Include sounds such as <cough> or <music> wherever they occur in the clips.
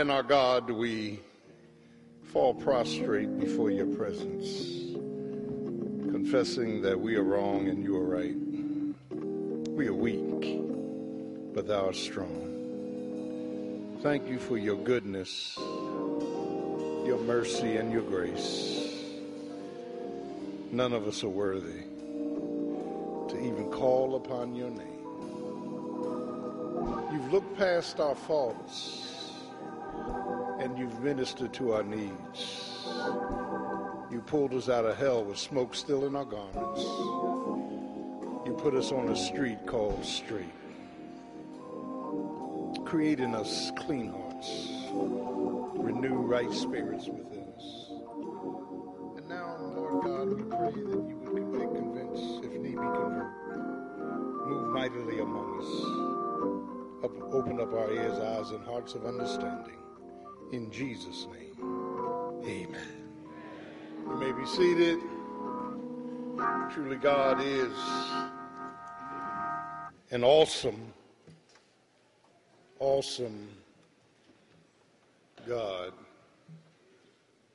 and our God, we fall prostrate before your presence, confessing that we are wrong and you are right. We are weak, but thou art strong. Thank you for your goodness, your mercy, and your grace. None of us are worthy to even call upon your name. You've looked past our faults you've ministered to our needs. You pulled us out of hell with smoke still in our garments. You put us on a street called straight, creating us clean hearts, renew right spirits within us. And now, Lord God, we pray that you would convict, convince, if need be, convert. Move mightily among us. Up, open up our ears, eyes, and hearts of understanding. In Jesus' name, amen. You may be seated. Truly, God is an awesome, awesome God.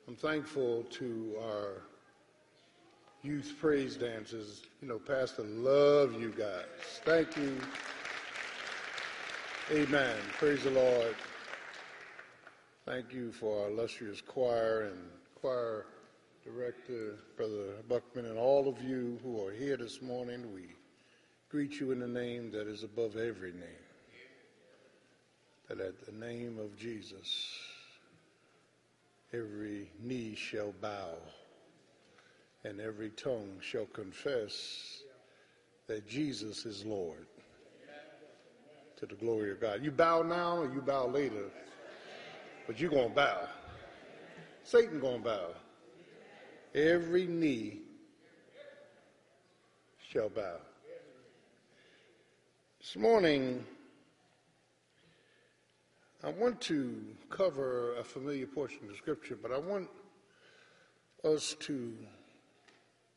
I'm thankful to our youth praise dances. You know, Pastor, love you guys. Thank you. Amen. Praise the Lord. Thank you for our illustrious choir and choir director, Brother Buckman, and all of you who are here this morning. We greet you in the name that is above every name. That at the name of Jesus, every knee shall bow and every tongue shall confess that Jesus is Lord to the glory of God. You bow now or you bow later, but you're going to bow. Satan going to bow. Every knee shall bow. This morning, I want to cover a familiar portion of scripture, but I want us to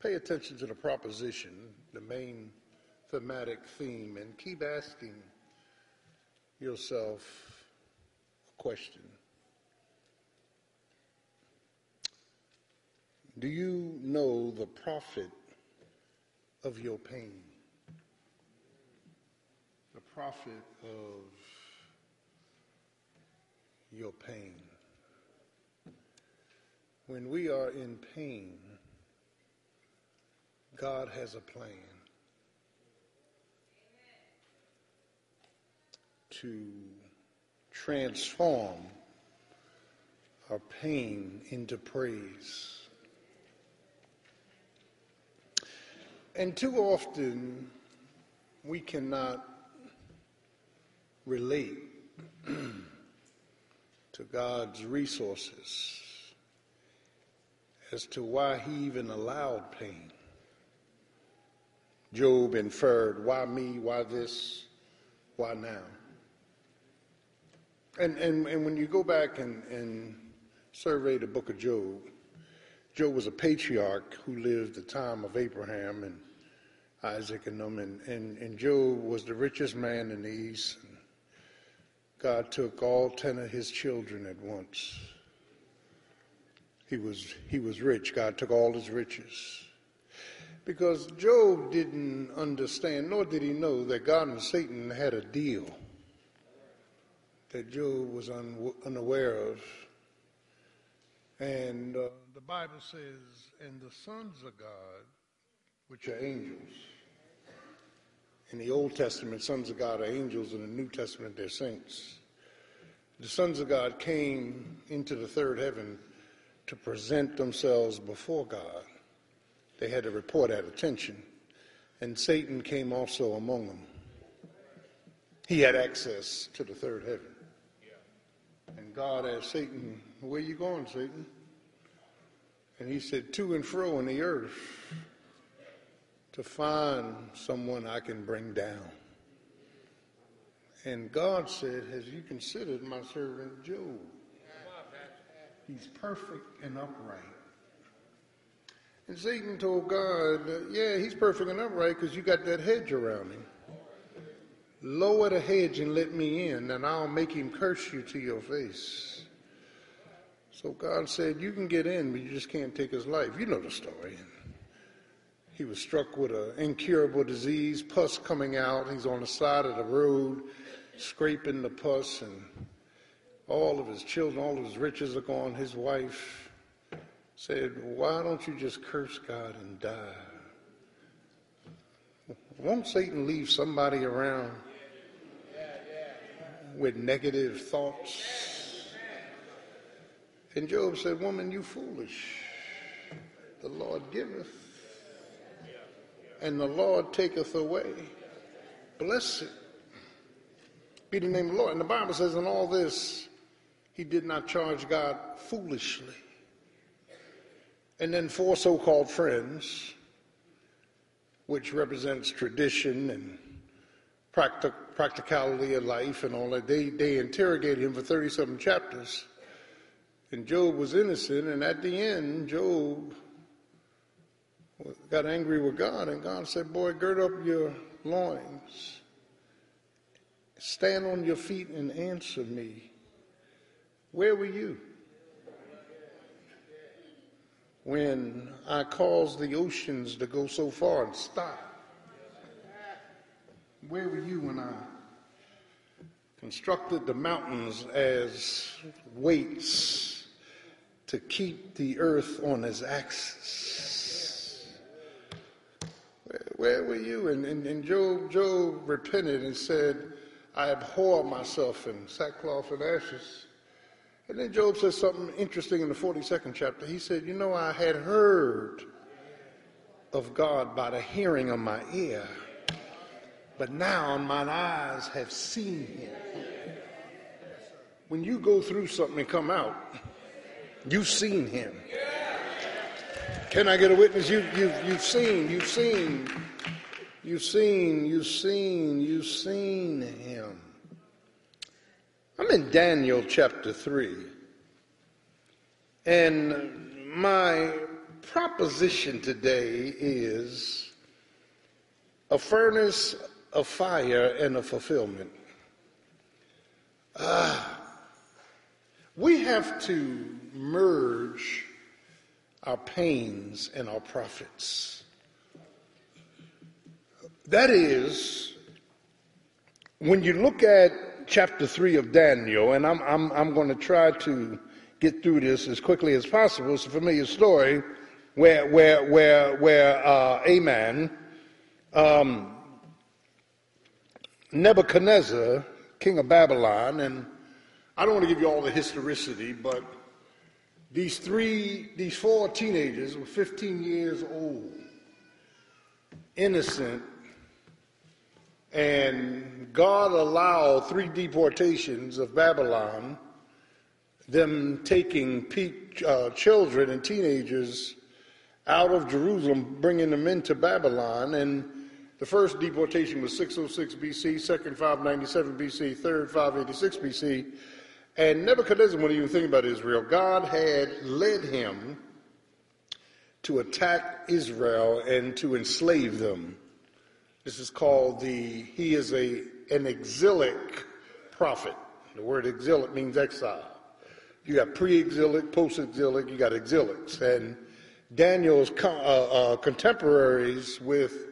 pay attention to the proposition, the main thematic theme, and keep asking yourself a question. Do you know the profit of your pain? The profit of your pain. When we are in pain, God has a plan to transform our pain into praise. And too often, we cannot relate <clears throat> to God's resources as to why he even allowed pain. Job inferred, why me, why this, why now? And, and, and when you go back and, and survey the book of Job, Job was a patriarch who lived the time of Abraham and Isaac and them, and, and, and Job was the richest man in the East. God took all ten of his children at once. He was, he was rich. God took all his riches. Because Job didn't understand, nor did he know that God and Satan had a deal that Job was un- unaware of. And uh, the Bible says, and the sons of God, which are angels. In the Old Testament, sons of God are angels. In the New Testament, they're saints. The sons of God came into the third heaven to present themselves before God. They had to report at attention. And Satan came also among them. He had access to the third heaven. And God asked Satan, Where you going, Satan? And he said, To and fro in the earth to find someone I can bring down. And God said, Has you considered my servant Job? He's perfect and upright. And Satan told God, Yeah, he's perfect and upright because you got that hedge around him. Lower the hedge and let me in, and I'll make him curse you to your face. So God said, You can get in, but you just can't take his life. You know the story. He was struck with an incurable disease, pus coming out. He's on the side of the road, scraping the pus, and all of his children, all of his riches are gone. His wife said, Why don't you just curse God and die? Won't Satan leave somebody around with negative thoughts? And Job said, Woman, you foolish. The Lord giveth, and the Lord taketh away. Blessed be the name of the Lord. And the Bible says, in all this, he did not charge God foolishly. And then four so called friends, which represents tradition and practic- practicality of life and all that, they, they interrogated him for 37 chapters. And Job was innocent, and at the end, Job got angry with God, and God said, Boy, gird up your loins, stand on your feet, and answer me. Where were you? When I caused the oceans to go so far and stop. Where were you when I constructed the mountains as weights to keep the earth on its axis? Where, were you? And, and, and Job, Job repented and said, I abhor myself in sackcloth and ashes. And then Job says something interesting in the 42nd chapter. He said, You know, I had heard of God by the hearing of my ear, but now mine eyes have seen him. When you go through something and come out, you've seen him. Can I get a witness? You, you, you've seen, you've seen, you've seen, you've seen, you've seen him. I'm in Daniel chapter 3. And my proposition today is a furnace, a fire, and a fulfillment. Uh, we have to merge our pains and our profits. That is, when you look at chapter 3 of Daniel, and I'm, I'm, I'm going to try to get through this as quickly as possible. It's a familiar story where, where, where, where uh, Amen, um, Nebuchadnezzar, king of Babylon, and I don't want to give you all the historicity, but these three, these four teenagers were 15 years old, innocent, and God allowed three deportations of Babylon, them taking pe- uh, children and teenagers out of Jerusalem, bringing them into Babylon. And the first deportation was 606 BC, second 597 BC, third 586 BC. And Nebuchadnezzar when you think about Israel. God had led him to attack Israel and to enslave them. This is called the, he is a, an exilic prophet. The word exilic means exile. You got pre-exilic, post-exilic, you got exilics. And Daniel's uh, uh, contemporaries with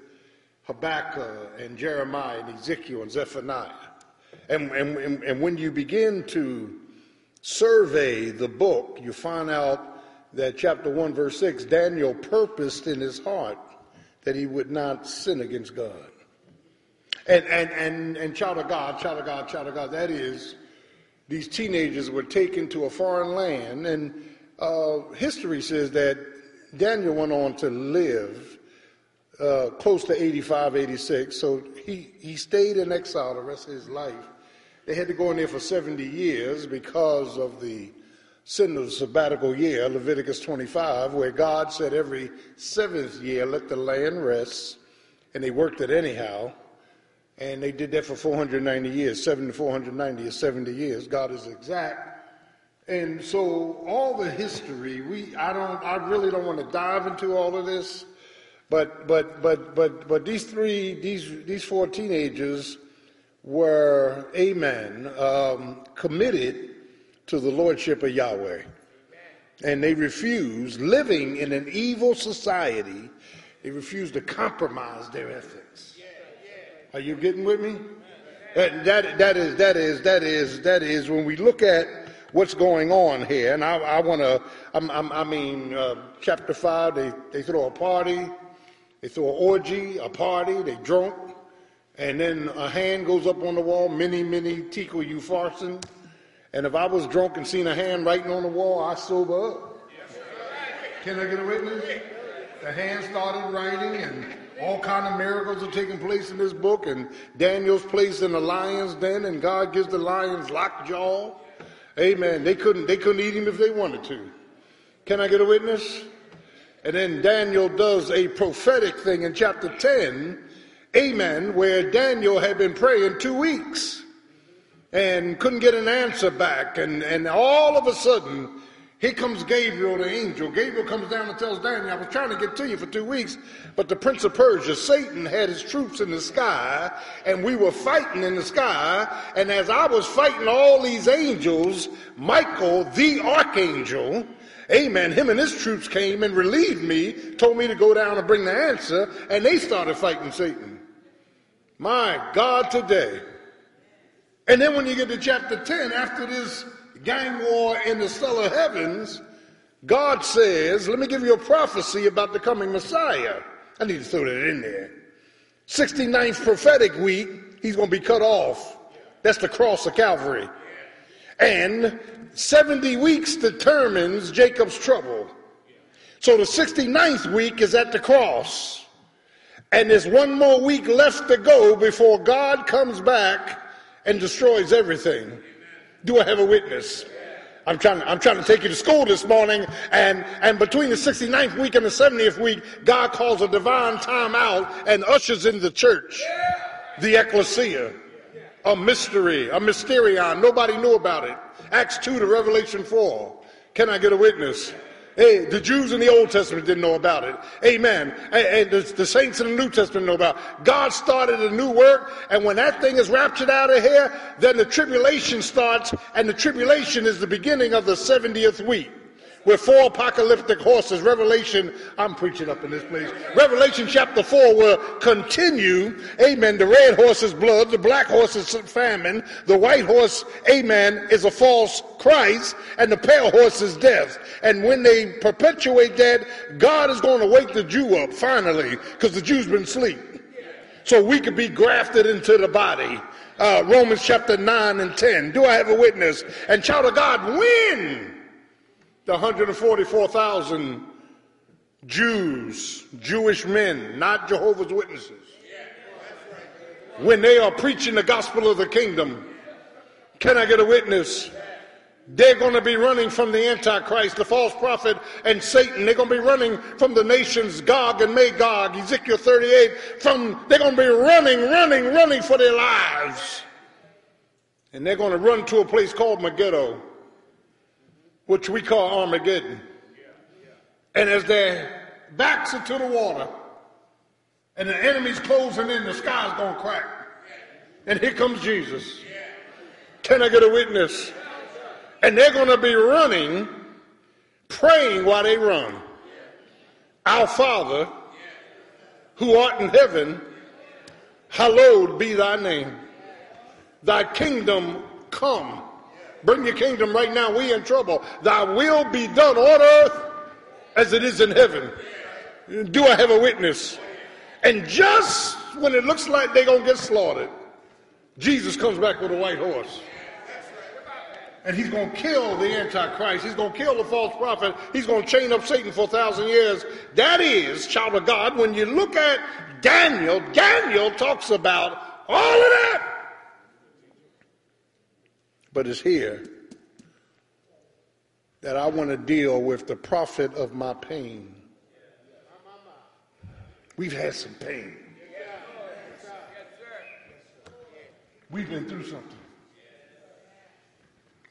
Habakkuk and Jeremiah and Ezekiel and Zephaniah. And, and, and when you begin to survey the book, you find out that chapter 1, verse 6, Daniel purposed in his heart that he would not sin against God. And, and, and, and child of God, child of God, child of God, that is, these teenagers were taken to a foreign land. And uh, history says that Daniel went on to live uh, close to 85, 86. So he, he stayed in exile the rest of his life. They had to go in there for 70 years because of the sin of the sabbatical year, Leviticus 25, where God said every seventh year, let the land rest, and they worked it anyhow. And they did that for 490 years. 7 to 490 is 70 years. God is exact. And so all the history, we I don't I really don't want to dive into all of this, but but but but but these three these these four teenagers were amen um, committed to the lordship of Yahweh, and they refused living in an evil society. They refused to compromise their ethics. Are you getting with me? That, that, that is that is that is that is when we look at what's going on here. And I, I want to, I mean, uh, chapter 5, they, they throw a party, they throw an orgy, a party, they drunk, and then a hand goes up on the wall, mene, mene, tekel, upharsin. And if I was drunk and seen a hand writing on the wall, I sober up. Can I get a witness? The hand started writing and all kind of miracles are taking place in this book and Daniel's placed in the lion's den and God gives the lions lockjaw Amen. They couldn't, they couldn't eat him if they wanted to. Can I get a witness? And then Daniel does a prophetic thing in chapter 10, amen, where Daniel had been praying two weeks and couldn't get an answer back. And, and all of a sudden, here comes Gabriel, the angel. Gabriel comes down and tells Daniel, I was trying to get to you for two weeks, but the prince of Persia, Satan, had his troops in the sky, and we were fighting in the sky. And as I was fighting all these angels, Michael, the archangel, amen, him and his troops came and relieved me, told me to go down and bring the answer, and they started fighting Satan. My God, today. And then when you get to chapter 10, after this gang war in the stellar heavens, God says, let me give you a prophecy about the coming Messiah. I need to throw that in there. 69th prophetic week, he's going to be cut off. That's the cross of Calvary. And 70 weeks determines Jacob's trouble. So the 69th week is at the cross. And there's one more week left to go before God comes back and destroys everything. Do I have a witness? I'm trying, I'm trying to take you to school this morning, and, and between the 69th week and the 70th week, God calls a divine time out and ushers in the church, the ecclesia, a mystery, a mysterion. Nobody knew about it. Acts 2 to Revelation 4. Can I get a witness? The Jews in the Old Testament didn't know about it. Amen. And, the, the, saints in the New Testament know about it. God started a new work, and when that thing is raptured out of here, then the tribulation starts, and the tribulation is the beginning of the 70th week with four apocalyptic horses. Revelation, I'm preaching up in this place. Revelation chapter 4 will continue, amen. The red horse is blood, the black horse is famine, the white horse, amen, is a false Christ, and the pale horse is death. And when they perpetuate that, God is going to wake the Jew up finally, because the Jew's been asleep. So we could be grafted into the body. Uh, Romans chapter 9 and 10. Do I have a witness? And child of God, when the 144,000 Jews, Jewish men, not Jehovah's Witnesses, when they are preaching the gospel of the kingdom, can I get a witness? They're going to be running from the Antichrist, the false prophet, and Satan. They're going to be running from the nations Gog and Magog, Ezekiel 38. From they're going to be running, running, running for their lives, and they're going to run to a place called Megiddo which we call Armageddon. And as their backs are to the water and the enemy's closing in, the sky's going to crack. And here comes Jesus. Can I get a witness? And they're going to be running, praying while they run. Our Father, who art in heaven, hallowed be thy name. Thy kingdom come Bring your kingdom right now. We in trouble. Thy will be done on earth as it is in heaven. Do I have a witness? And just when it looks like they're going to get slaughtered, Jesus comes back with a white horse. And he's going to kill the Antichrist. He's going to kill the false prophet. He's going to chain up Satan for a thousand years. That is, child of God, when you look at Daniel, Daniel talks about all of that but it's here that I want to deal with the profit of my pain. We've had some pain. We've been through something.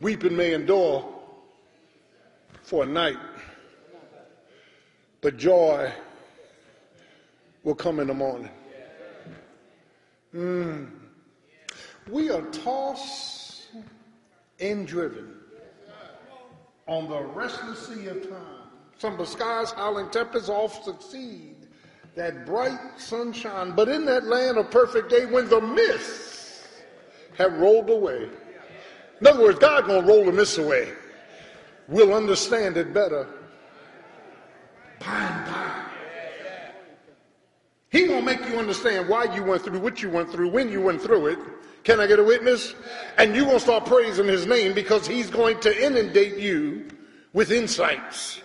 Weeping may endure for a night, but joy will come in the morning. Mm. We are tossed and driven on the restless sea of time. Some of the skies howling tempests oft succeed that bright sunshine, but in that land of perfect day when the mists have rolled away. In other words, God gonna roll the mists away. We'll understand it better by and by. He gonna make you understand why you went through what you went through, when you went through it. Can I get a witness? And you gonna start praising his name because he's going to inundate you with insights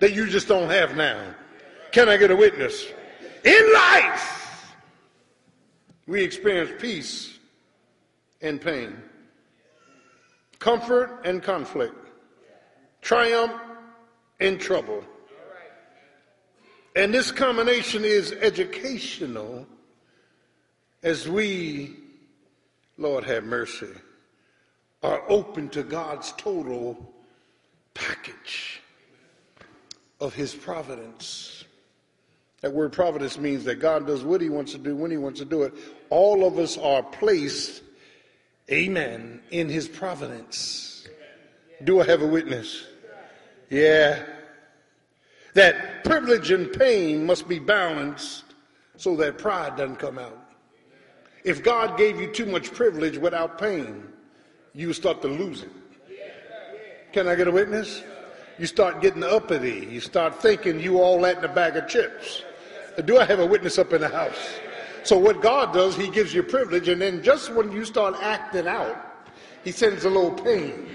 that you just don't have now. Can I get a witness? In life, we experience peace and pain, comfort and conflict, triumph and trouble. And this combination is educational as we, Lord have mercy, are open to God's total package of His providence. That word providence means that God does what He wants to do when He wants to do it. All of us are placed, amen, in His providence. Do I have a witness? Yeah. That privilege and pain must be balanced so that pride doesn't come out. If God gave you too much privilege without pain, you start to lose it. Can I get a witness? You start getting uppity. You start thinking you all that in a bag of chips. Do I have a witness up in the house? So what God does, he gives you privilege, and then just when you start acting out, he sends a little pain.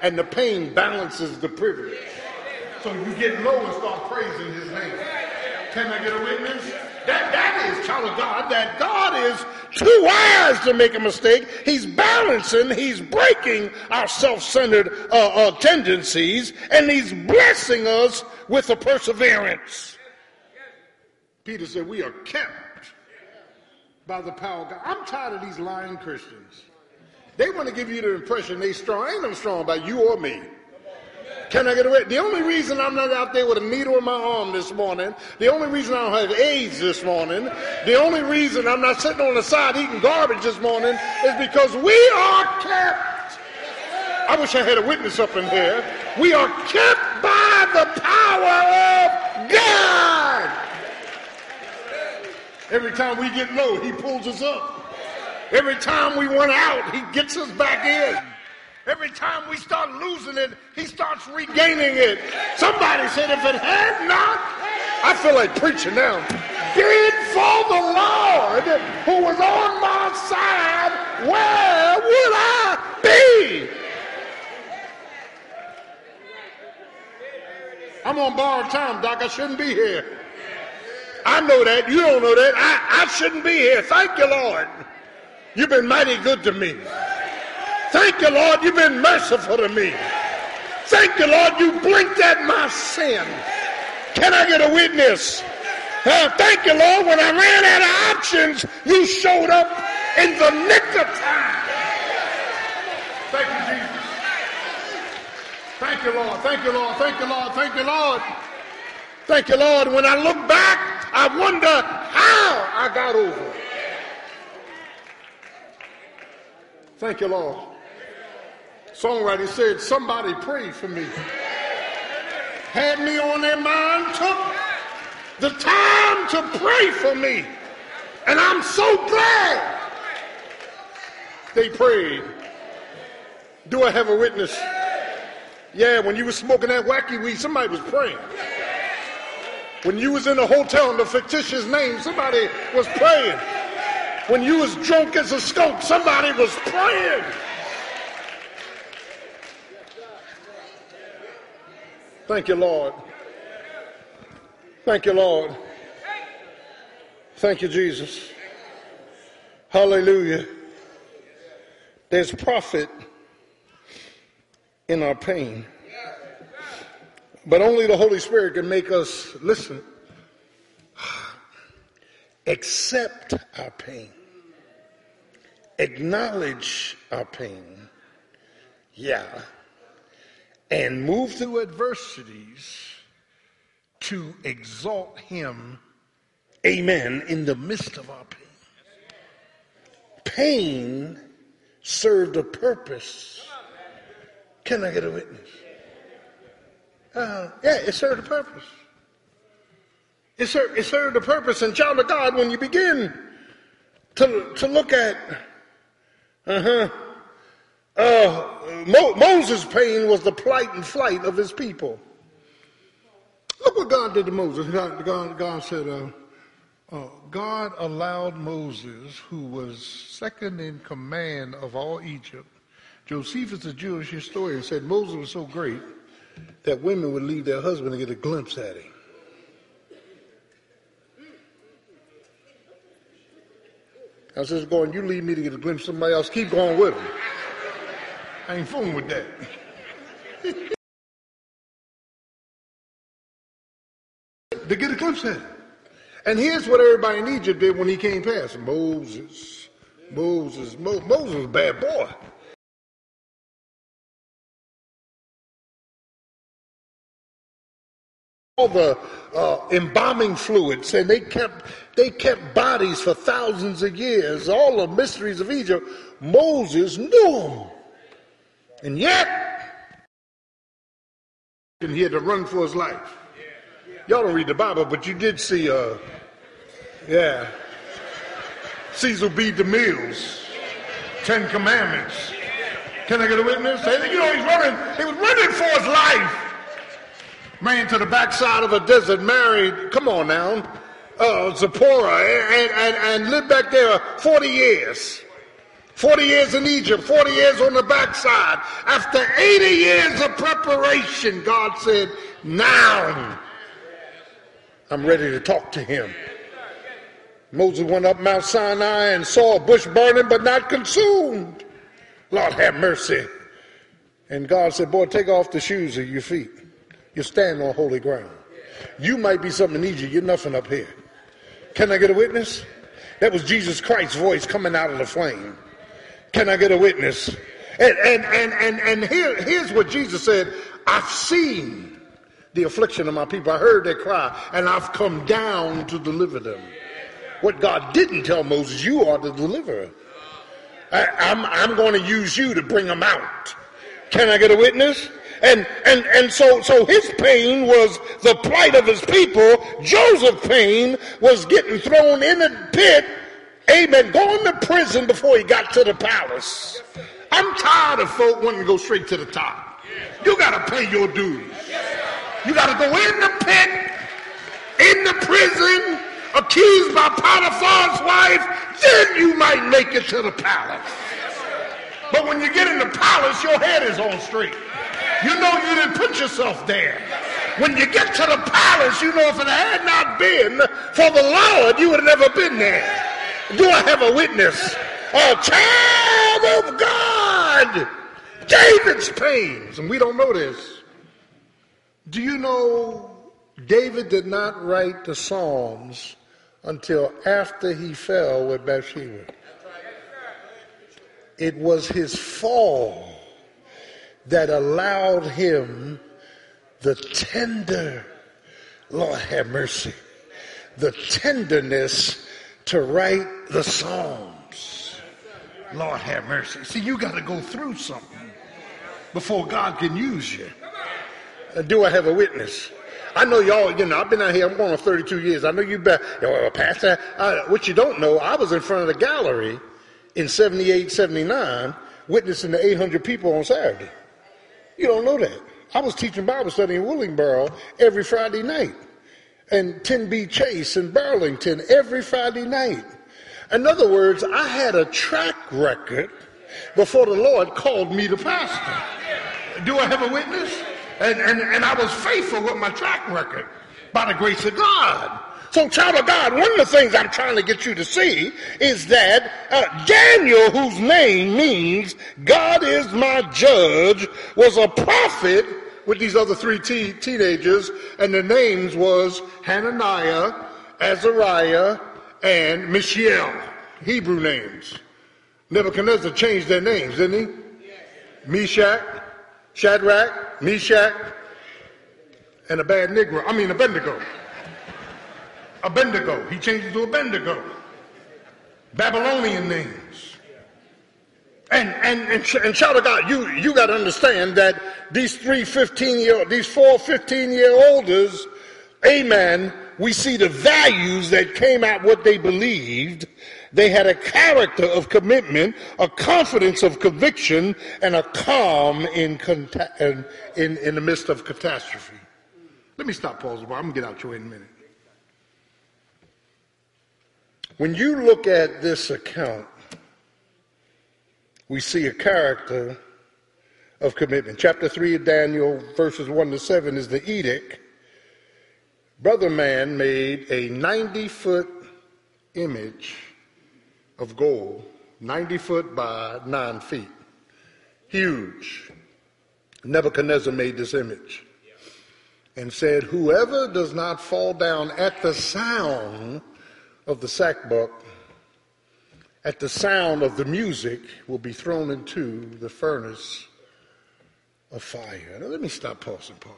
And the pain balances the privilege. So you get low and start praising his name. Can I get a witness? That, that is, child of God, that God is too wise to make a mistake. He's balancing, he's breaking our self-centered uh, uh, tendencies, and he's blessing us with a perseverance. Peter said, we are kept by the power of God. I'm tired of these lying Christians. They want to give you the impression they strong. Ain't no strong about you or me. Can I get away? The only reason I'm not out there with a needle in my arm this morning, the only reason I don't have AIDS this morning, the only reason I'm not sitting on the side eating garbage this morning is because we are kept. I wish I had a witness up in here. We are kept by the power of God. Every time we get low, he pulls us up. Every time we want out, he gets us back in. Every time we start losing it, he starts regaining it. Somebody said, if it had not, I feel like preaching now. Been for the Lord who was on my side, where would I be? I'm on borrowed time, Doc. I shouldn't be here. I know that. You don't know that. I, I shouldn't be here. Thank you, Lord. You've been mighty good to me. Thank you, Lord, you've been merciful to me. Thank you, Lord, you blinked at my sin. Can I get a witness? Uh, thank you, Lord, when I ran out of options, you showed up in the nick of time. Thank you, Jesus. Thank you, Lord. Thank you, Lord. Thank you, Lord. Thank you, Lord. Thank you, Lord. When I look back, I wonder how I got over. Thank you, Lord. Songwriter said, Somebody pray for me. Had me on their mind, took the time to pray for me. And I'm so glad they prayed. Do I have a witness? Yeah, when you was smoking that wacky weed, somebody was praying. When you was in a hotel under fictitious name, somebody was praying. When you was drunk as a skunk, somebody was praying. Thank you, Lord. Thank you, Lord. Thank you, Jesus. Hallelujah. There's profit in our pain. But only the Holy Spirit can make us listen, <sighs> accept our pain, acknowledge our pain, yeah, and move through adversities to exalt him, amen, in the midst of our pain. Pain served a purpose. Can I get a witness? Uh, yeah, it served a purpose. It served, it served a purpose. And child of God, when you begin to, to look at, uh-huh, uh, Mo- Moses' pain was the plight and flight of his people. Look what God did to Moses. God, God, God said, uh, uh, God allowed Moses, who was second in command of all Egypt, Josephus, a Jewish historian, said Moses was so great that women would leave their husband to get a glimpse at him. I just going, you leave me to get a glimpse of somebody else, keep going with him. I ain't fooling with that. to get a glimpse at him. And here's what everybody in Egypt did when he came past. Moses, Moses, Mo- Moses was a bad boy. all the uh, embalming fluids, and they kept they kept bodies for thousands of years. All the mysteries of Egypt, Moses knew them, and yet and he had to run for his life. Y'all don't read the Bible, but you did see, uh, yeah, Cecil B. DeMille's Ten Commandments. Can I get a witness? You know, he's running. He was running for his life ran to the backside of a desert, married, come on now, uh, Zipporah, and, and, and lived back there 40 years. 40 years in Egypt, 40 years on the backside. After 80 years of preparation, God said, Now I'm ready to talk to him. Moses went up Mount Sinai and saw a bush burning but not consumed. Lord have mercy. And God said, Boy, take off the shoes of your feet. You're standing on holy ground. You might be something in Egypt, you're nothing up here. Can I get a witness? That was Jesus Christ's voice coming out of the flame. Can I get a witness? And and and and, and here, here's what Jesus said: I've seen the affliction of my people. I heard their cry, and I've come down to deliver them. What God didn't tell Moses, you are the deliverer. I, I'm, I'm going to use you to bring them out. Can I get a witness? And, and, and so, so his pain was the plight of his people. Joseph's pain was getting thrown in a pit. Amen. Going to prison before he got to the palace. I'm tired of folk wanting to go straight to the top. You got to pay your dues. You got to go in the pit, in the prison, accused by Potiphar's wife, then you might make it to the palace. But when you get in the palace, your head is on straight. You know you didn't put yourself there. When you get to the palace, you know if it had not been for the Lord, you would have never been there. Do I have a witness? A child of God. David's pains, and we don't know this. Do you know David did not write the Psalms until after he fell with Bathsheba? It was his fall that allowed him the tender, Lord have mercy, the tenderness to write the Psalms. Lord have mercy. See, you got to go through something before God can use you. Uh, do I have a witness? I know y'all, you know, I've been out here, I'm going on 32 years. I know you bet, well, Pastor, uh, what you don't know, I was in front of the gallery in 78, 79, witnessing the 800 people on Saturday. You don't know that. I was teaching Bible study in Willingboro every Friday night, and 10B Chase in Burlington every Friday night. In other words, I had a track record before the Lord called me to pastor. Do I have a witness? And, and, and I was faithful with my track record by the grace of God. So, child of God, one of the things I'm trying to get you to see is that uh, Daniel, whose name means God is my judge, was a prophet with these other three te- teenagers, and their names was Hananiah, Azariah, and Mishael. Hebrew names. Nebuchadnezzar changed their names, didn't he? Meshach, Shadrach, Meshach, and a bad Negro. I mean, a Bendigo. A Abednego. He changed it to Abednego. Babylonian names. And, and, and, and child of God, you, you got to understand that these three 15 year, these four 15 year olders, amen, we see the values that came out what they believed. They had a character of commitment, a confidence of conviction, and a calm in, in, in, in the midst of catastrophe. Let me stop pausing. I'm going to get out your way in a minute. When you look at this account, we see a character of commitment. Chapter 3 of Daniel, verses 1 to 7, is the edict Brother Man made a 90 foot image of gold, 90 foot by 9 feet. Huge. Nebuchadnezzar made this image and said, Whoever does not fall down at the sound of the sackbut, at the sound of the music, will be thrown into the furnace of fire. Now, let me stop pausing part.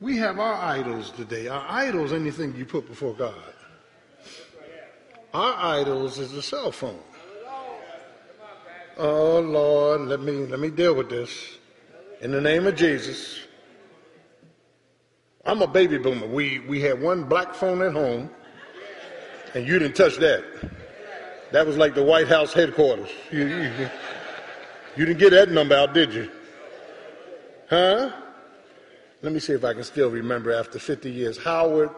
We have our idols today. Our idols, anything you put before God. Our idols is a cell phone. Oh Lord, let me let me deal with this. In the name of Jesus. I'm a baby boomer. We we had one black phone at home, and you didn't touch that. That was like the White House headquarters. You, you, you didn't get that number out, did you? Huh? Let me see if I can still remember after 50 years. Howard,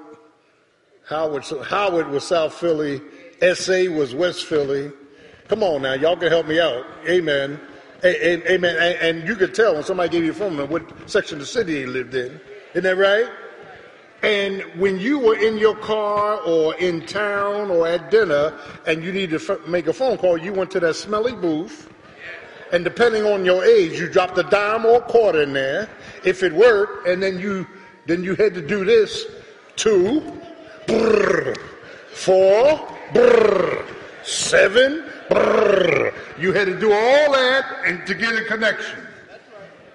Howard, Howard was South Philly. SA was West Philly. Come on now, y'all can help me out. Amen. Amen. And you could tell when somebody gave you a phone number what section of the city he lived in. Isn't that right? And when you were in your car or in town or at dinner and you needed to make a phone call, you went to that smelly booth and depending on your age, you dropped a dime or a quarter in there. If it worked, and then you then you had to do this: two, brrr, four, brrr, seven, brrr. You had to do all that and to get a connection.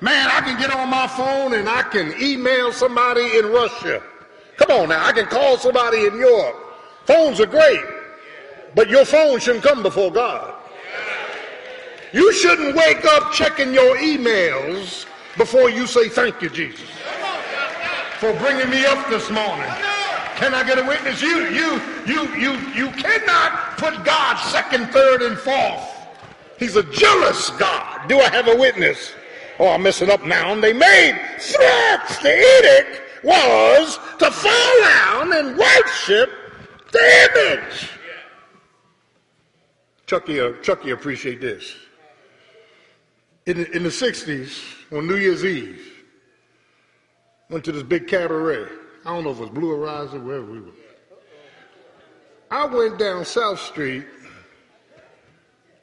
Man, I can get on my phone and I can email somebody in Russia. Come on now, I can call somebody in Europe. Phones are great, but your phone shouldn't come before God. You shouldn't wake up checking your emails before you say thank you, Jesus, for bringing me up this morning. Can I get a witness? You, you, you, you, you cannot put God second, third, and fourth. He's a jealous God. Do I have a witness? Oh, I'm messing up now. And they made threats. The edict was to fall down and worship the image. Chucky, uh, Chucky appreciate this in the, in the 60s on New Year's Eve. Went to this big cabaret. I don't know if it was Blue Horizon, wherever we were. I went down South Street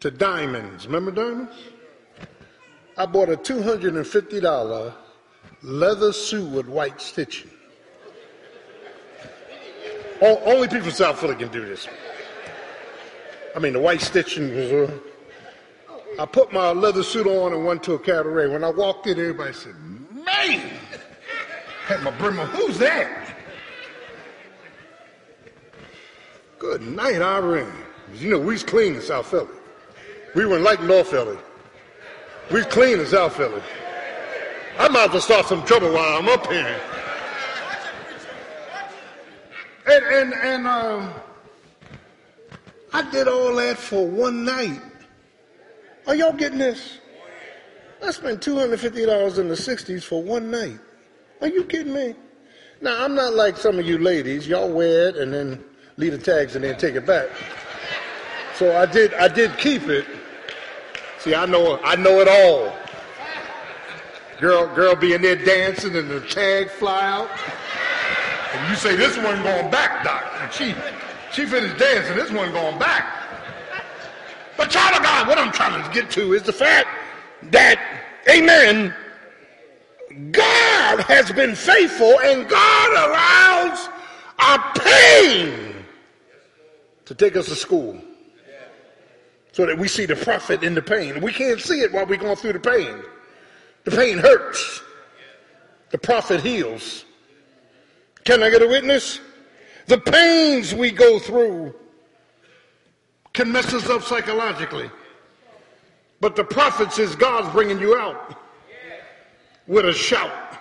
to Diamonds. Remember Diamonds? I bought a $250 leather suit with white stitching. Only people in South Philly can do this. I mean, the white stitching was. Uh, I put my leather suit on and went to a cabaret. When I walked in, everybody said, man, had my brimmer, who's that? Good night, Irene. You know, we was clean in South Philly. We weren't like North Philly. We clean in South Philly. I'm about to start some trouble while I'm up here. And, and, and um, I did all that for one night. Are y'all getting this? I spent $250 in the 60s for one night. Are you kidding me? Now, I'm not like some of you ladies. Y'all wear it and then leave the tags and then take it back. So I did, I did keep it. See, I know, I know it all. Girl, girl be in there dancing and the tag fly out. And you say, this one going back, doc. And she, she finished dancing, this one going back. But child of God, what I'm trying to get to is the fact that, amen, God has been faithful and God allows our pain to take us to school so that we see the profit in the pain. We can't see it while we're going through the pain. The pain hurts. The profit heals. Can I get a witness? The pains we go through can mess us up psychologically. But the prophet says God's bringing you out with a shout.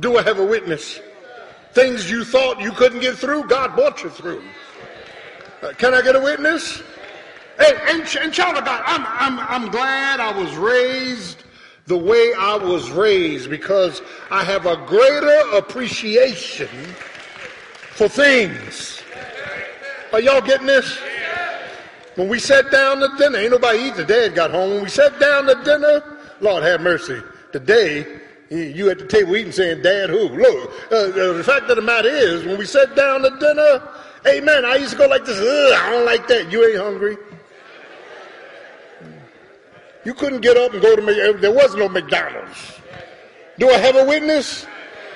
Do I have a witness? Things you thought you couldn't get through, God brought you through. Uh, can I get a witness? And, and, and child of God, I'm, I'm, I'm glad I was raised the way I was raised because I have a greater appreciation for things. Are y'all getting this? When we sat down to dinner, ain't nobody eat. The dad got home. When we sat down to dinner, Lord have mercy. Today, you at the table eating saying, Dad, who? Look, uh, uh, the fact of the matter is, when we sat down to dinner, amen, I used to go like this, I don't like that. You ain't hungry. You couldn't get up and go to, eh, there was no McDonald's. Do I have a witness?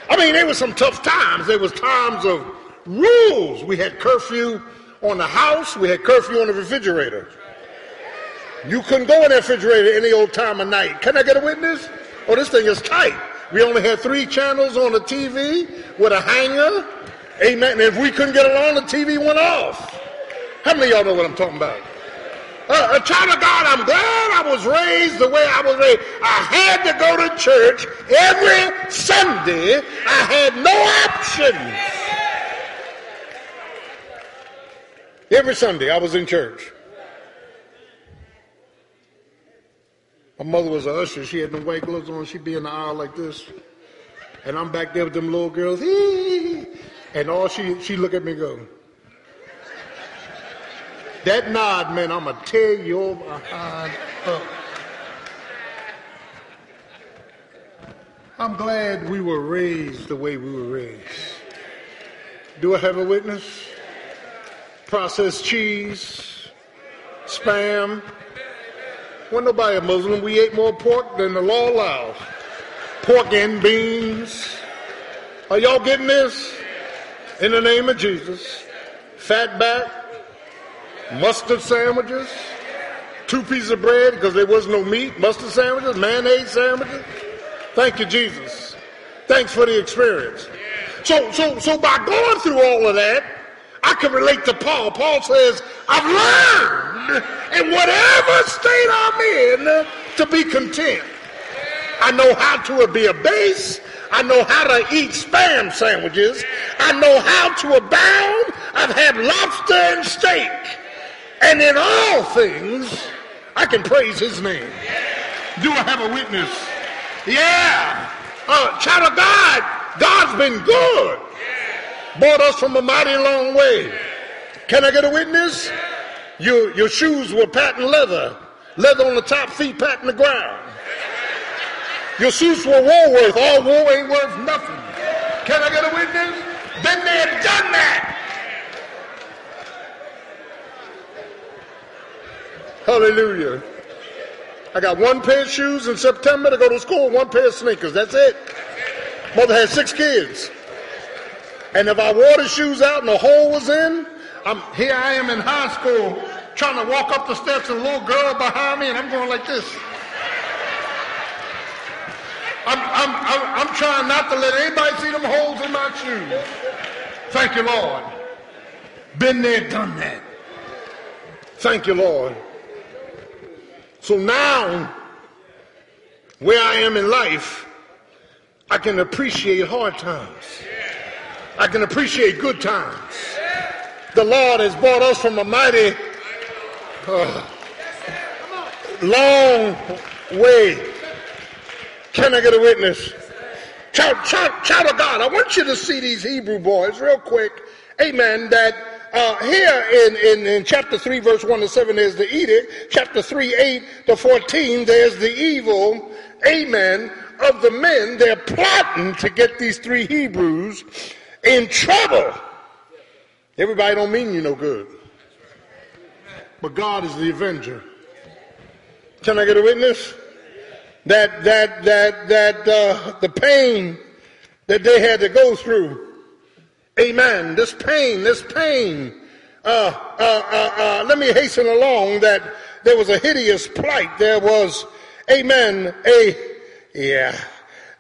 I mean, there was some tough times. There was times of rules. We had curfew on the house. We had curfew on the refrigerator. You couldn't go in that refrigerator any old time of night. Can I get a witness? Oh, this thing is tight. We only had three channels on the TV with a hanger. Amen. And if we couldn't get it on, the TV went off. How many of y'all know what I'm talking about? Uh, a child of God, I'm glad I was raised the way I was raised. I had to go to church every Sunday. I had no options. Every Sunday I was in church. My mother was a usher. She had them white gloves on. She'd be in the aisle like this. And I'm back there with them little girls. And all she, she look at me go, that nod, man, I'm going to tear your behind up. I'm glad we were raised the way we were raised. Do I have a witness? Processed cheese, spam. When nobody a Muslim, we ate more pork than the law allows. Pork and beans. Are y'all getting this? In the name of Jesus. Fat back, mustard sandwiches, two pieces of bread because there was no meat, mustard sandwiches, mayonnaise sandwiches. Thank you, Jesus. Thanks for the experience. So, so, so by going through all of that, I can relate to Paul. Paul says, I've learned in whatever state I'm in to be content. I know how to be a base. I know how to eat spam sandwiches. I know how to abound. I've had lobster and steak. And in all things, I can praise his name. Do I have a witness? Yeah. Uh, child of God, God's been good. Brought us from a mighty long way. Can I get a witness? Your, your shoes were patent leather. Leather on the top, feet patent the ground. Your shoes were Woolworth. All wool ain't worth nothing. Can I get a witness? Then they had done that. Hallelujah. I got one pair of shoes in September to go to school, one pair of sneakers. That's it. Mother had six kids. And if I wore the shoes out and the hole was in, I'm here I am in high school trying to walk up the steps and a little girl behind me and I'm going like this. I'm, I'm, I'm, I'm trying not to let anybody see them holes in my shoes. Thank you, Lord. Been there, done that. Thank you, Lord. So now, where I am in life, I can appreciate hard times. I can appreciate good times. The Lord has brought us from a mighty uh, long way. Can I get a witness? Child, child, child of God, I want you to see these Hebrew boys real quick. Amen. That uh, here in, in, in chapter 3, verse 1 to 7, there's the edict. Chapter 3, 8 to 14, there's the evil, amen, of the men. They're plotting to get these three Hebrews in trouble. Everybody don't mean you no good. But God is the avenger. Can I get a witness? That, that, that, that, uh, the pain that they had to go through Amen. This pain, this pain. Uh, uh, uh, uh, let me hasten along that there was a hideous plight. There was, amen, a Yeah.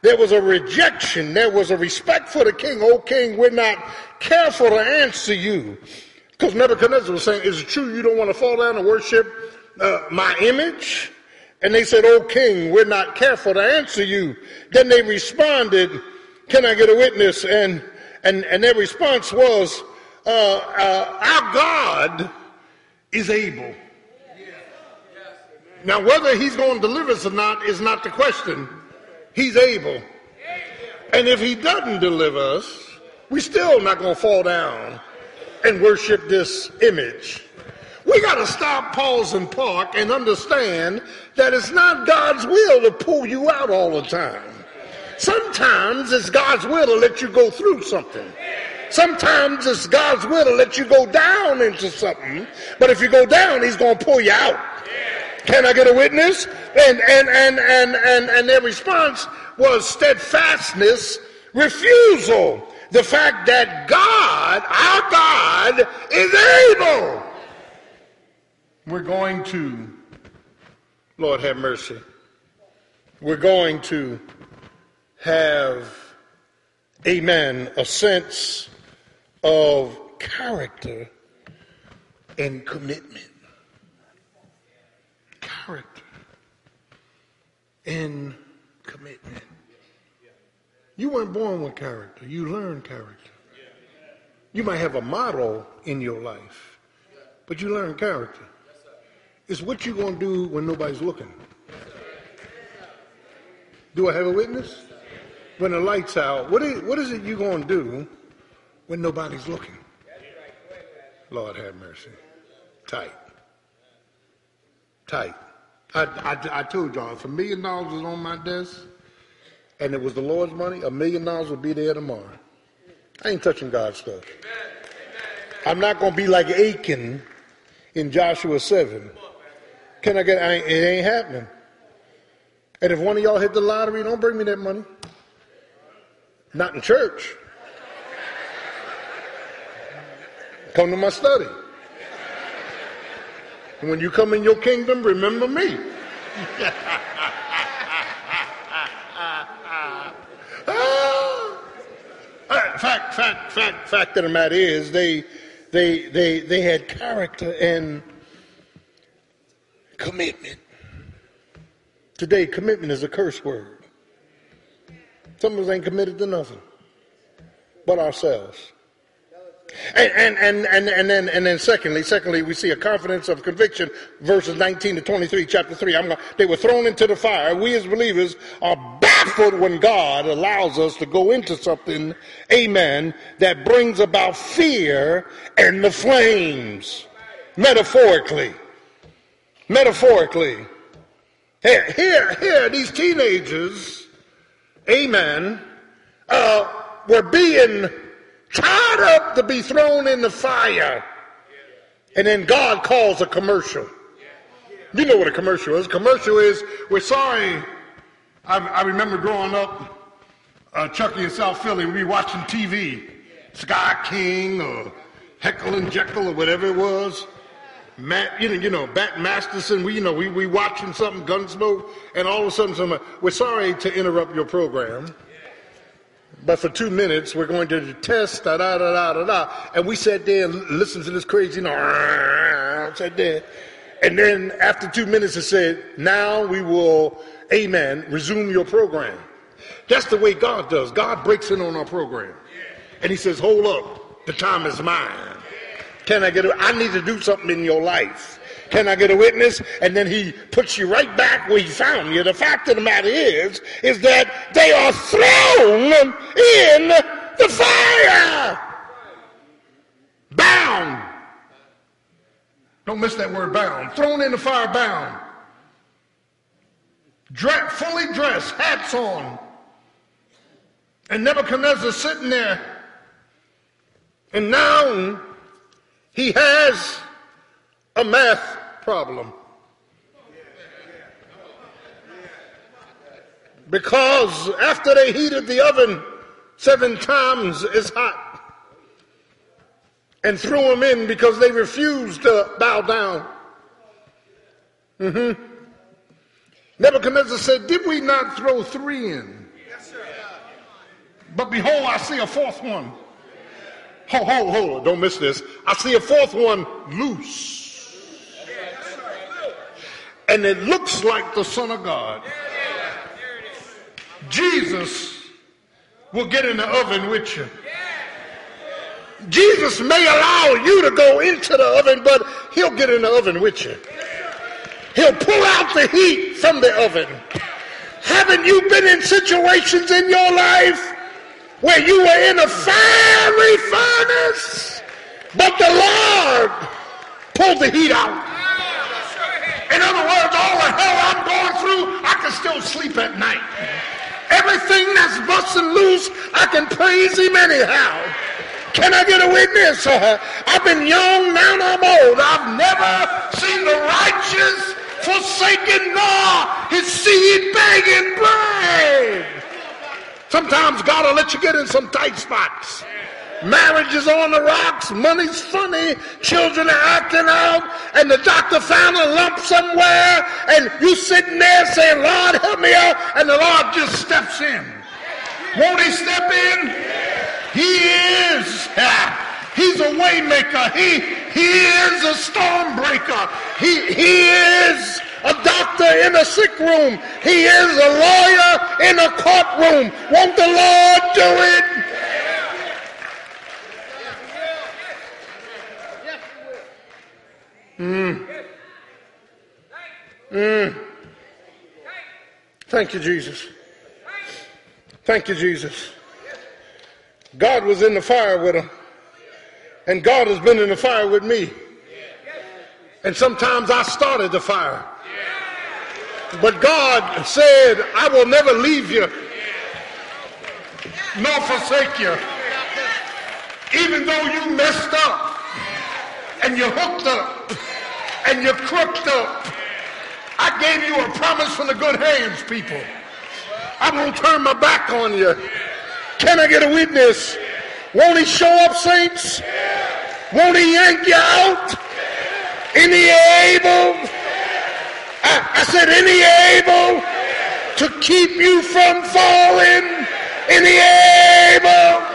There was a rejection. There was a respect for the king. Oh, king, we're not careful to answer you. Because Nebuchadnezzar was saying, is it true you don't want to fall down and worship uh, my image? And they said, oh, king, we're not careful to answer you. Then they responded, can I get a witness? And, and, and their response was, uh, uh, our God is able. Now, whether he's going to deliver us or not is not the question. He's able. And if he doesn't deliver us, we're still not going to fall down and worship this image. We got to stop, pause, and park and understand that it's not God's will to pull you out all the time. Sometimes it's God's will to let you go through something. Sometimes it's God's will to let you go down into something. But if you go down, He's going to pull you out. Can I get a witness? And and and and and, and their response was steadfastness, refusal the fact that God, our God, is able. We're going to, Lord have mercy, we're going to have, amen, a sense of character and commitment. Character and commitment. You weren't born with character, you learn character. You might have a model in your life, but you learn character. It's what you're going to do when nobody's looking. Do I have a witness? When the light's out, what is, what is it you're going to do when nobody's looking? Lord have mercy. Tight. Tight. I, I, I told y'all, if a million dollars was on my desk, and it was the Lord's money, a million dollars would be there tomorrow. I ain't touching God's stuff. I'm not going to be like Achan in Joshua 7. Can I get, I it ain't happening. And if one of y'all hit the lottery, don't bring me that money. Not in church. Come to my study. And when you come in your kingdom, remember me. <laughs> Ah! fact, fact, fact, fact of the matter is, they, they, they, they had character and commitment. Today, commitment is a curse word. Some of us ain't committed to nothing but ourselves. And, and, and, and, and, then, and then secondly, secondly, we see a confidence of conviction, verses 19 to 23, chapter 3. I'm, they were thrown into the fire. We as believers are baffled when God allows us to go into something, amen, that brings about fear and the flames. Metaphorically. Metaphorically. Here, here, here these teenagers, amen, uh, were being tied up to be thrown in the fire. And then God calls a commercial. You know what a commercial is. Commercial is, we're sorry. I, I remember growing up, uh, Chucky in South Philly, we'd be watching TV. Sky King or Heckle and Jeckle or whatever it was. Matt, you know, you know, Bat Masterson, we, you know, we, we watching something, Gunsmoke, and all of a sudden, some, we're sorry to interrupt your program. But for two minutes, we're going to test, da da da da da da. And we sat there and listened to this crazy, you know, <laughs> sat there. And then after two minutes, it said, now we will, amen, resume your program. That's the way God does. God breaks in on our program. And he says, hold up, the time is mine. Can I get a, I need to do something in your life. Can I get a witness? And then he puts you right back where he found you. The fact of the matter is, is that they are thrown in the fire. Bound. Don't miss that word bound. Thrown in the fire bound. Dre- fully dressed, hats on. And Nebuchadnezzar sitting there. And now he has a math problem. Because after they heated the oven seven times as hot and threw them in because they refused to bow down. Mm-hmm. Nebuchadnezzar said, Did we not throw three in? But behold, I see a fourth one. Hold, hold, hold, don't miss this. I see a fourth one loose. And it looks like the Son of God. Jesus will get in the oven with you. Jesus may allow you to go into the oven, but he'll get in the oven with you. He'll pull out the heat from the oven. Haven't you been in situations in your life where you were in a fiery furnace, but the Lord pulled the heat out? In other words, all the hell I'm going through, I can still sleep at night. Everything that's busting loose, I can praise him anyhow. Can I get a witness? Uh, I've been young, now I'm old. I've never seen the righteous forsaken nor his seed begging bread. Sometimes God will let you get in some tight spots. Marriage is on the rocks, money's funny, children are acting out, and the doctor found a lump somewhere, and you sitting there saying, Lord, help me out, and the Lord just steps in. Won't he step in? He is. <laughs> He's a waymaker. He, he is a storm breaker. He, he is a doctor in a sick room. He is a lawyer in a courtroom. Won't the Lord do it? Mm. Mm. Thank you, Jesus. Thank you, Jesus. God was in the fire with him. And God has been in the fire with me. And sometimes I started the fire. But God said, I will never leave you nor forsake you. Even though you messed up and you hooked up and you crooked up, I gave you a promise from the good hands, people. I won't turn my back on you. Can I get a witness? Won't he show up, saints? Won't he yank you out? Isn't he able? I, said, he able to keep you from falling? Isn't able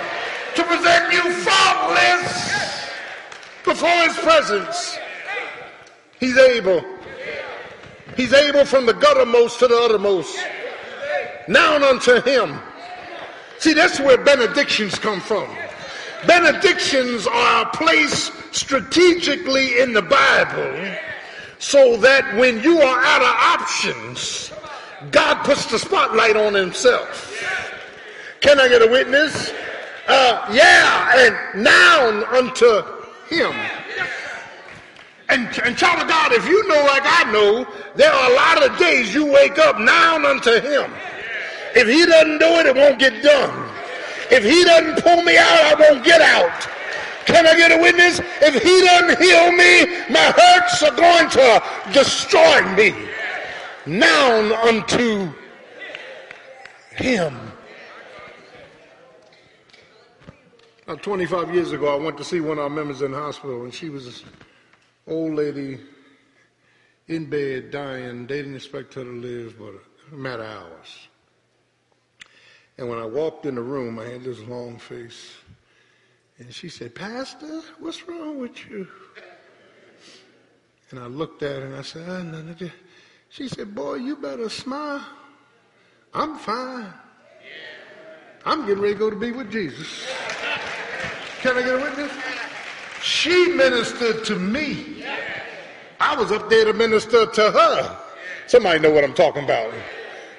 to present you faultless before his presence? He's able. He's able from the guttermost to the uttermost. Now unto him. See, that's where benedictions come from. Benedictions are placed strategically in the Bible so that when you are out of options, God puts the spotlight on himself. Can I get a witness? Uh, yeah, and now unto him. And, and child of God, if you know like I know, there are a lot of days you wake up now unto him. If he doesn't do it, it won't get done. If he doesn't pull me out, I won't get out. Can I get a witness? If he doesn't heal me, my hurts are going to destroy me. Now unto him. About 25 years ago, I went to see one of our members in the hospital, and she was this old lady in bed, dying. They didn't expect her to live but a matter of hours. And when I walked in the room, I had this long face. And she said, Pastor, what's wrong with you? And I looked at her and I said, ah, oh, nothing. She said, Boy, you better smile. I'm fine. I'm getting ready to go to be with Jesus. Can I get a witness? She ministered to me. I was up there to minister to her. Somebody know what I'm talking about.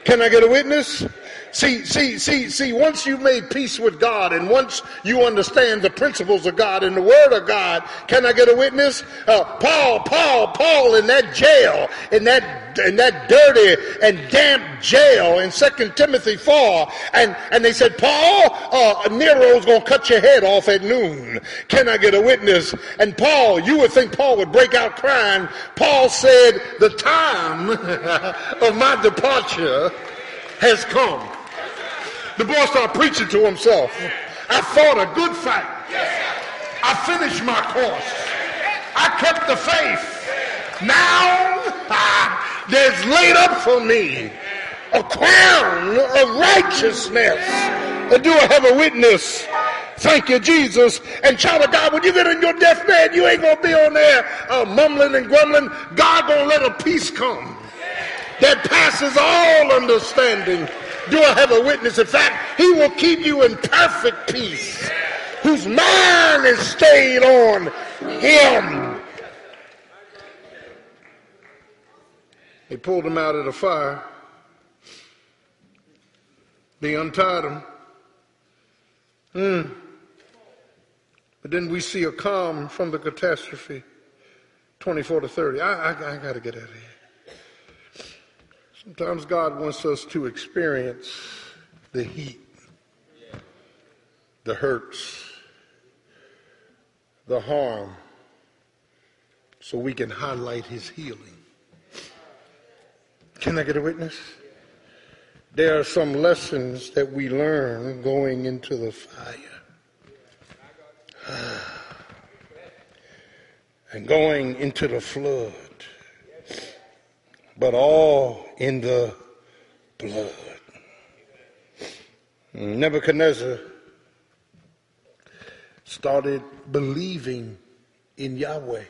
Can I get a witness? See, see, see, see, once you've made peace with God and once you understand the principles of God and the word of God, can I get a witness? Uh, Paul, Paul, Paul in that jail, in that, in that dirty and damp jail in Second Timothy 4. And, and they said, Paul, uh, Nero's going to cut your head off at noon. Can I get a witness? And Paul, you would think Paul would break out crying. Paul said, the time <laughs> of my departure has come. The boy started preaching to himself. I fought a good fight. I finished my course. I kept the faith. Now, <laughs> there's laid up for me a crown of righteousness. Do I have a witness? Thank you, Jesus. And child of God, when you get in your deathbed, you ain't gonna be on there uh, mumbling and grumbling. God gonna let a peace come that passes all understanding. Do I have a witness? In fact, he will keep you in perfect peace, whose mind is stayed on him. They pulled him out of the fire. They untied him. Hmm. But then we see a calm from the catastrophe. 24 to 30. I, I, I got to get out of here. Sometimes God wants us to experience the heat, the hurts, the harm, so we can highlight his healing. Can I get a witness? There are some lessons that we learn going into the fire. <sighs> and going into the flood, but all in the blood. Nebuchadnezzar started believing in Yahweh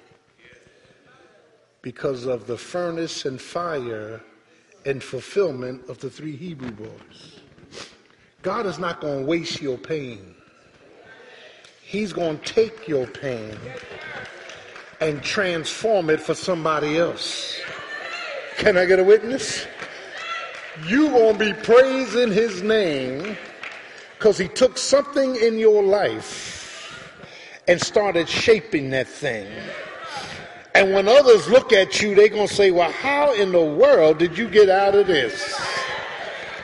because of the furnace and fire and fulfillment of the three Hebrew boys. God is not going to waste your pain. He's going to take your pain and transform it for somebody else. Can I get a witness? You going to be praising his name because he took something in your life and started shaping that thing. And when others look at you, they're going to say, well, how in the world did you get out of this?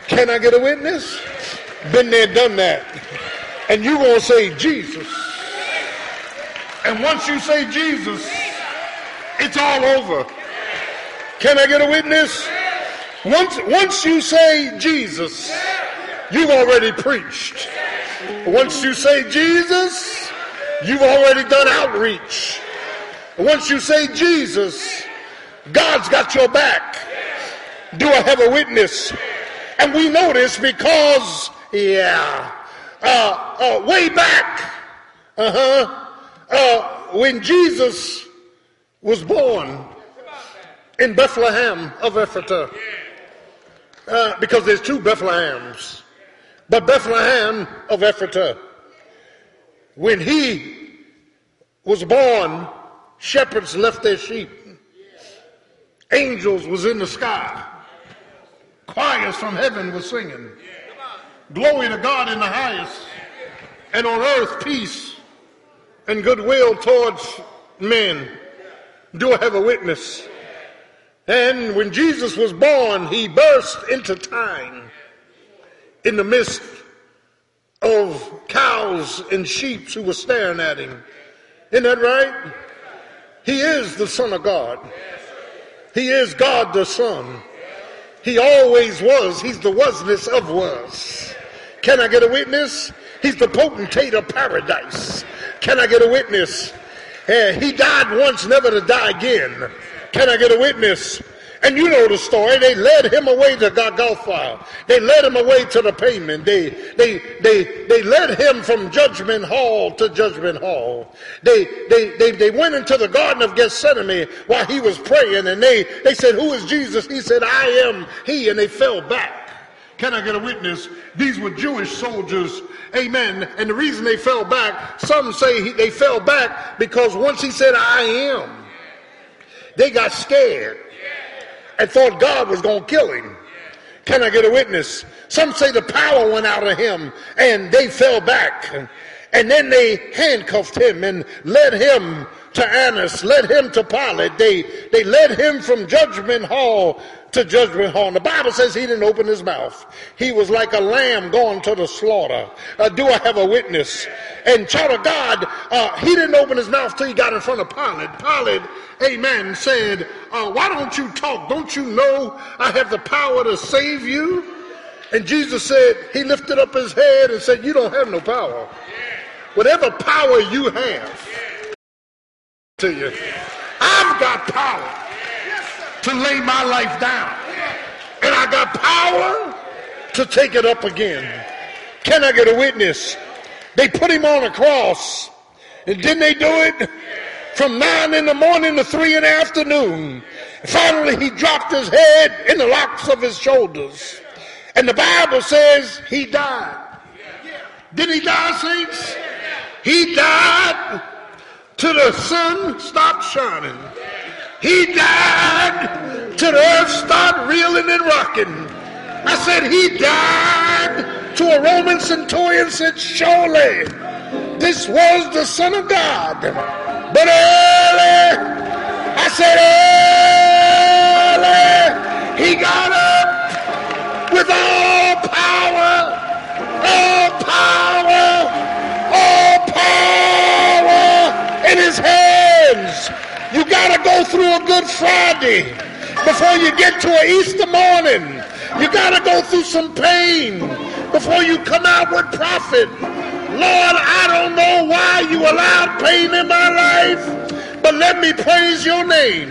Can I get a witness? Been there, done that. And you're going to say, Jesus. And once you say Jesus, it's all over. Can I get a witness? Once, once you say Jesus, you've already preached. Once you say Jesus, you've already done outreach. Once you say Jesus, God's got your back. Do I have a witness? And we know this because, yeah, uh, uh, way back, uh-huh, uh, when Jesus was born in Bethlehem of Ephrathah, uh, because there's two Bethlehems, but Bethlehem of Ephrathah, when he was born, shepherds left their sheep. Angels was in the sky. Choirs from heaven was singing. Glory to God in the highest. And on earth, peace and goodwill towards men. Do I have a witness? And when Jesus was born, he burst into time in the midst of cows and sheep who were staring at him. Isn't that right? He is the Son of God. He is God the Son. He always was. He's the wasness of was. Can I get a witness? He's the potentate of paradise. Can I get a witness? Uh, he died once, never to die again. Can I get a witness? And you know the story. They led him away to Golgotha. They led him away to the pavement. They, they, they, they led him from judgment hall to judgment hall. They, they, they, they went into the Garden of Gethsemane while he was praying and they, they said, who is Jesus? He said, I am he. And they fell back. Can I get a witness? These were Jewish soldiers. Amen. And the reason they fell back, some say he, they fell back because once he said, I am, they got scared and thought God was going to kill him. Can I get a witness? Some say the power went out of him and they fell back. And then they handcuffed him and led him to Annas, led him to Pilate. They, they led him from judgment hall to judgment hall. The Bible says he didn't open his mouth. He was like a lamb going to the slaughter. Uh, do I have a witness? And child of God, uh, he didn't open his mouth till he got in front of Pilate. Pilate, amen, said, uh, why don't you talk? Don't you know I have the power to save you? And Jesus said, he lifted up his head and said, you don't have no power. Whatever power you have, to you, I've got power. To lay my life down. And I got power to take it up again. Can I get a witness? They put him on a cross. And didn't they do it? From nine in the morning to three in the afternoon. Finally, he dropped his head in the locks of his shoulders. And the Bible says he died. Did he die, saints? He died till the sun stopped shining. He died till the earth started reeling and rocking. I said, He died to a Roman centurion said, Surely this was the Son of God. But early, I said, early, he got up with all power, all power, all power in his hands. You got to go through a Good Friday before you get to an Easter morning. You got to go through some pain before you come out with profit. Lord, I don't know why you allowed pain in my life, but let me praise your name.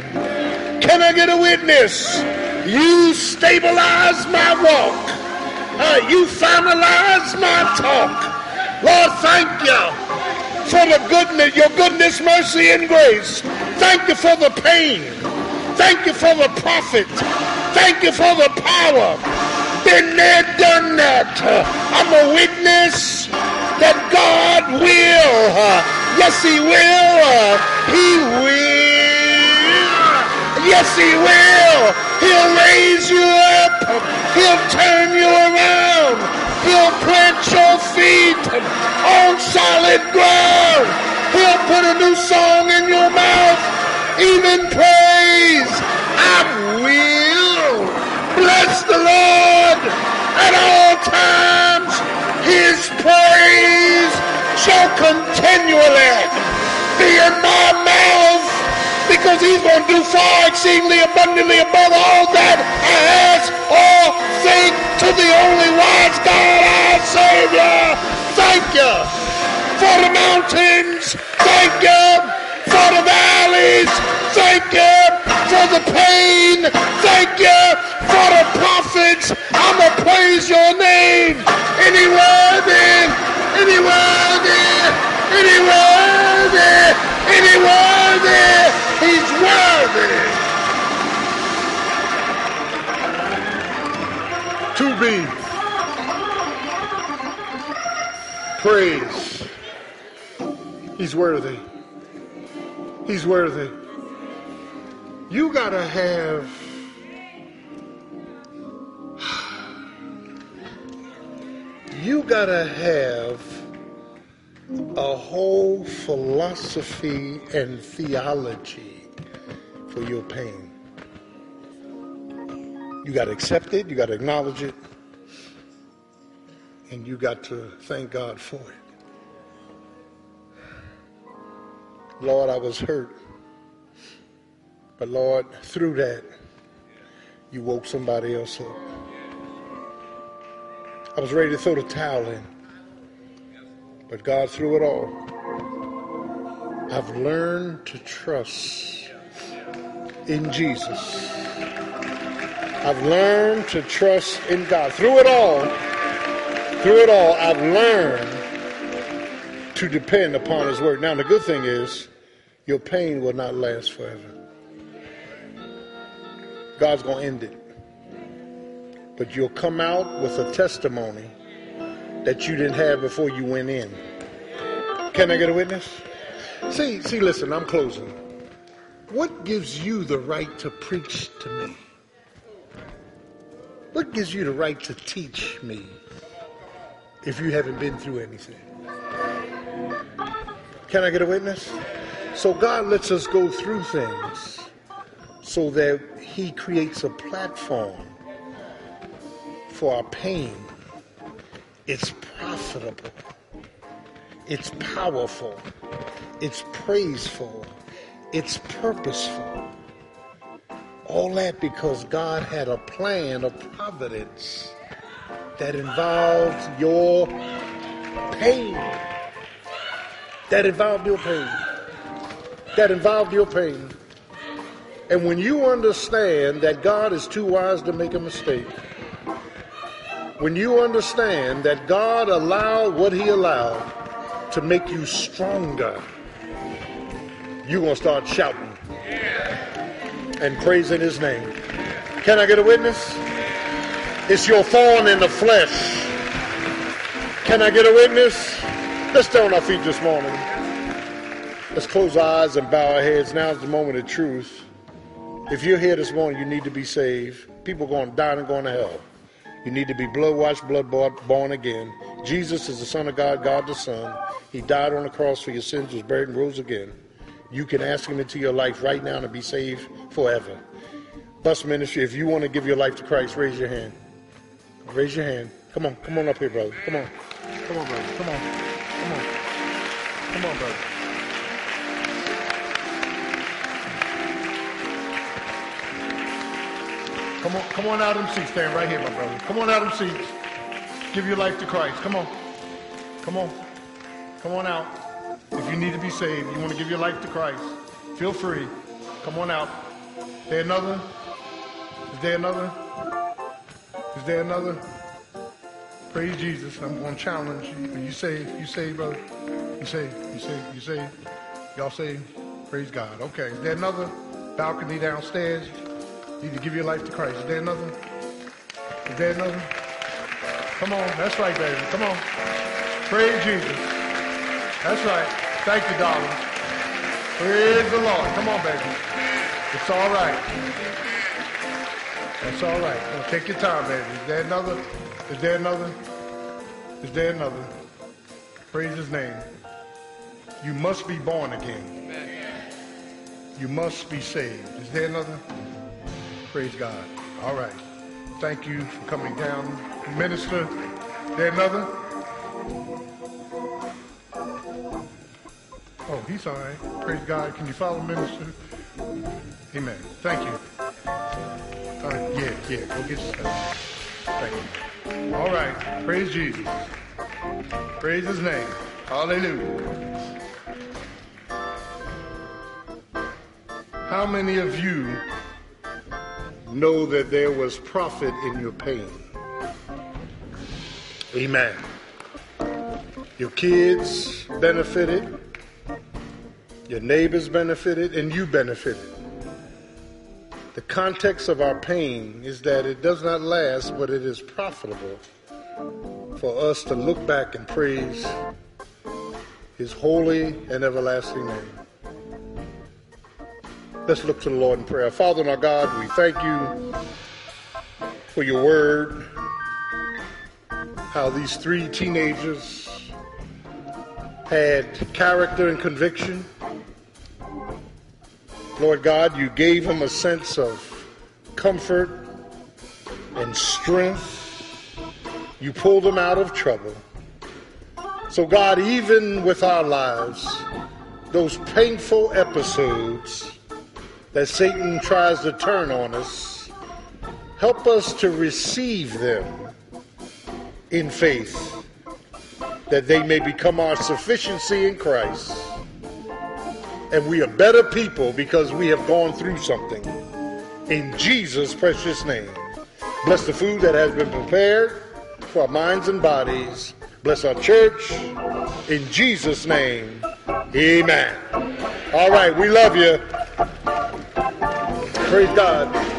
Can I get a witness? You stabilize my walk. Uh, you finalize my talk. Lord, thank you for the goodness, your goodness, mercy, and grace. Thank you for the pain. Thank you for the profit. Thank you for the power. Been there, done that. I'm a witness that God will. Yes, He will. He will. Yes, He will. He'll raise you up. He'll turn you around. He'll plant your feet on solid ground. He'll put a new song in your mouth, even praise. I will bless the Lord at all times. His praise shall continually be in my mouth because he's going to do far exceedingly abundantly above all that I ask or think to the only wise God our Savior. Thank you for the mountains. Thank you for the valleys. Thank you for the pain. Thank you for the profits. I'm going to praise your name. Anywhere worthy, any worthy, any worthy, any worthy. He's worthy. To be praised. He's worthy. He's worthy. You got to have <sighs> you got to have a whole philosophy and theology for your pain. You got to accept it, you got to acknowledge it, and you got to thank God for it. Lord, I was hurt. But Lord, through that, you woke somebody else up. I was ready to throw the towel in. But God, through it all, I've learned to trust in Jesus. I've learned to trust in God. Through it all, through it all, I've learned to depend upon His Word. Now, the good thing is, your pain will not last forever. God's going to end it. But you'll come out with a testimony that you didn't have before you went in. Can I get a witness? See, see, listen, I'm closing. What gives you the right to preach to me? What gives you the right to teach me if you haven't been through anything? Can I get a witness? So God lets us go through things so that He creates a platform for our pain. It's profitable. It's powerful. It's praiseful. It's purposeful. All that because God had a plan of providence that involved your pain. That involved your pain. That involved your pain. And when you understand that God is too wise to make a mistake, when you understand that God allowed what he allowed to make you stronger, you're going to start shouting and praising his name. Can I get a witness? It's your thorn in the flesh. Can I get a witness? Let's stay on our feet this morning. Let's close our eyes and bow our heads. Now is the moment of truth. If you're here this morning, you need to be saved. People are going to die and going to hell. You need to be blood washed, blood bought, born again. Jesus is the Son of God, God the Son. He died on the cross for your sins, was buried, and rose again. You can ask him into your life right now to be saved forever. Bus ministry, if you want to give your life to Christ, raise your hand. Raise your hand. Come on, come on up here, brother. Come on. Come on, brother. Come on. Come on. Come on, brother. Come on, come on out of them. Stand right here, my brother. Come on out of them. Give your life to Christ. Come on. Come on. Come on out. If you need to be saved, you want to give your life to Christ, feel free. Come on out. Is there another? Is there another? Is there another? Praise Jesus. I'm going to challenge you. Are you saved? You saved, brother? You saved? You saved? You saved? Y'all saved? Praise God. Okay. Is there another balcony downstairs? You need to give your life to Christ. Is there another? Is there another? Come on. That's right, baby. Come on. Praise Jesus. That's right. Thank you, darling. Praise the Lord. Come on, baby. It's all right. That's all right. Take your time, baby. Is there another? Is there another? Is there another? Praise his name. You must be born again. You must be saved. Is there another? Praise God. All right. Thank you for coming down. Minister, is there another? Oh, he's all right. Praise God. Can you follow minister? Amen. Thank you. Uh, yeah, yeah. Go get yourself. Thank you. All right. Praise Jesus. Praise his name. Hallelujah. How many of you know that there was profit in your pain? Amen. Your kids benefited, your neighbors benefited, and you benefited. The context of our pain is that it does not last, but it is profitable for us to look back and praise his holy and everlasting name. Let's look to the Lord in prayer. Father and our God, we thank you for your word, how these three teenagers had character and conviction. Lord God, you gave him a sense of comfort and strength. You pulled him out of trouble. So, God, even with our lives, those painful episodes that Satan tries to turn on us, help us to receive them in faith, that they may become our sufficiency in Christ. And we are better people because we have gone through something. In Jesus' precious name. Bless the food that has been prepared for our minds and bodies. Bless our church. In Jesus' name, amen. All right, we love you. Praise God.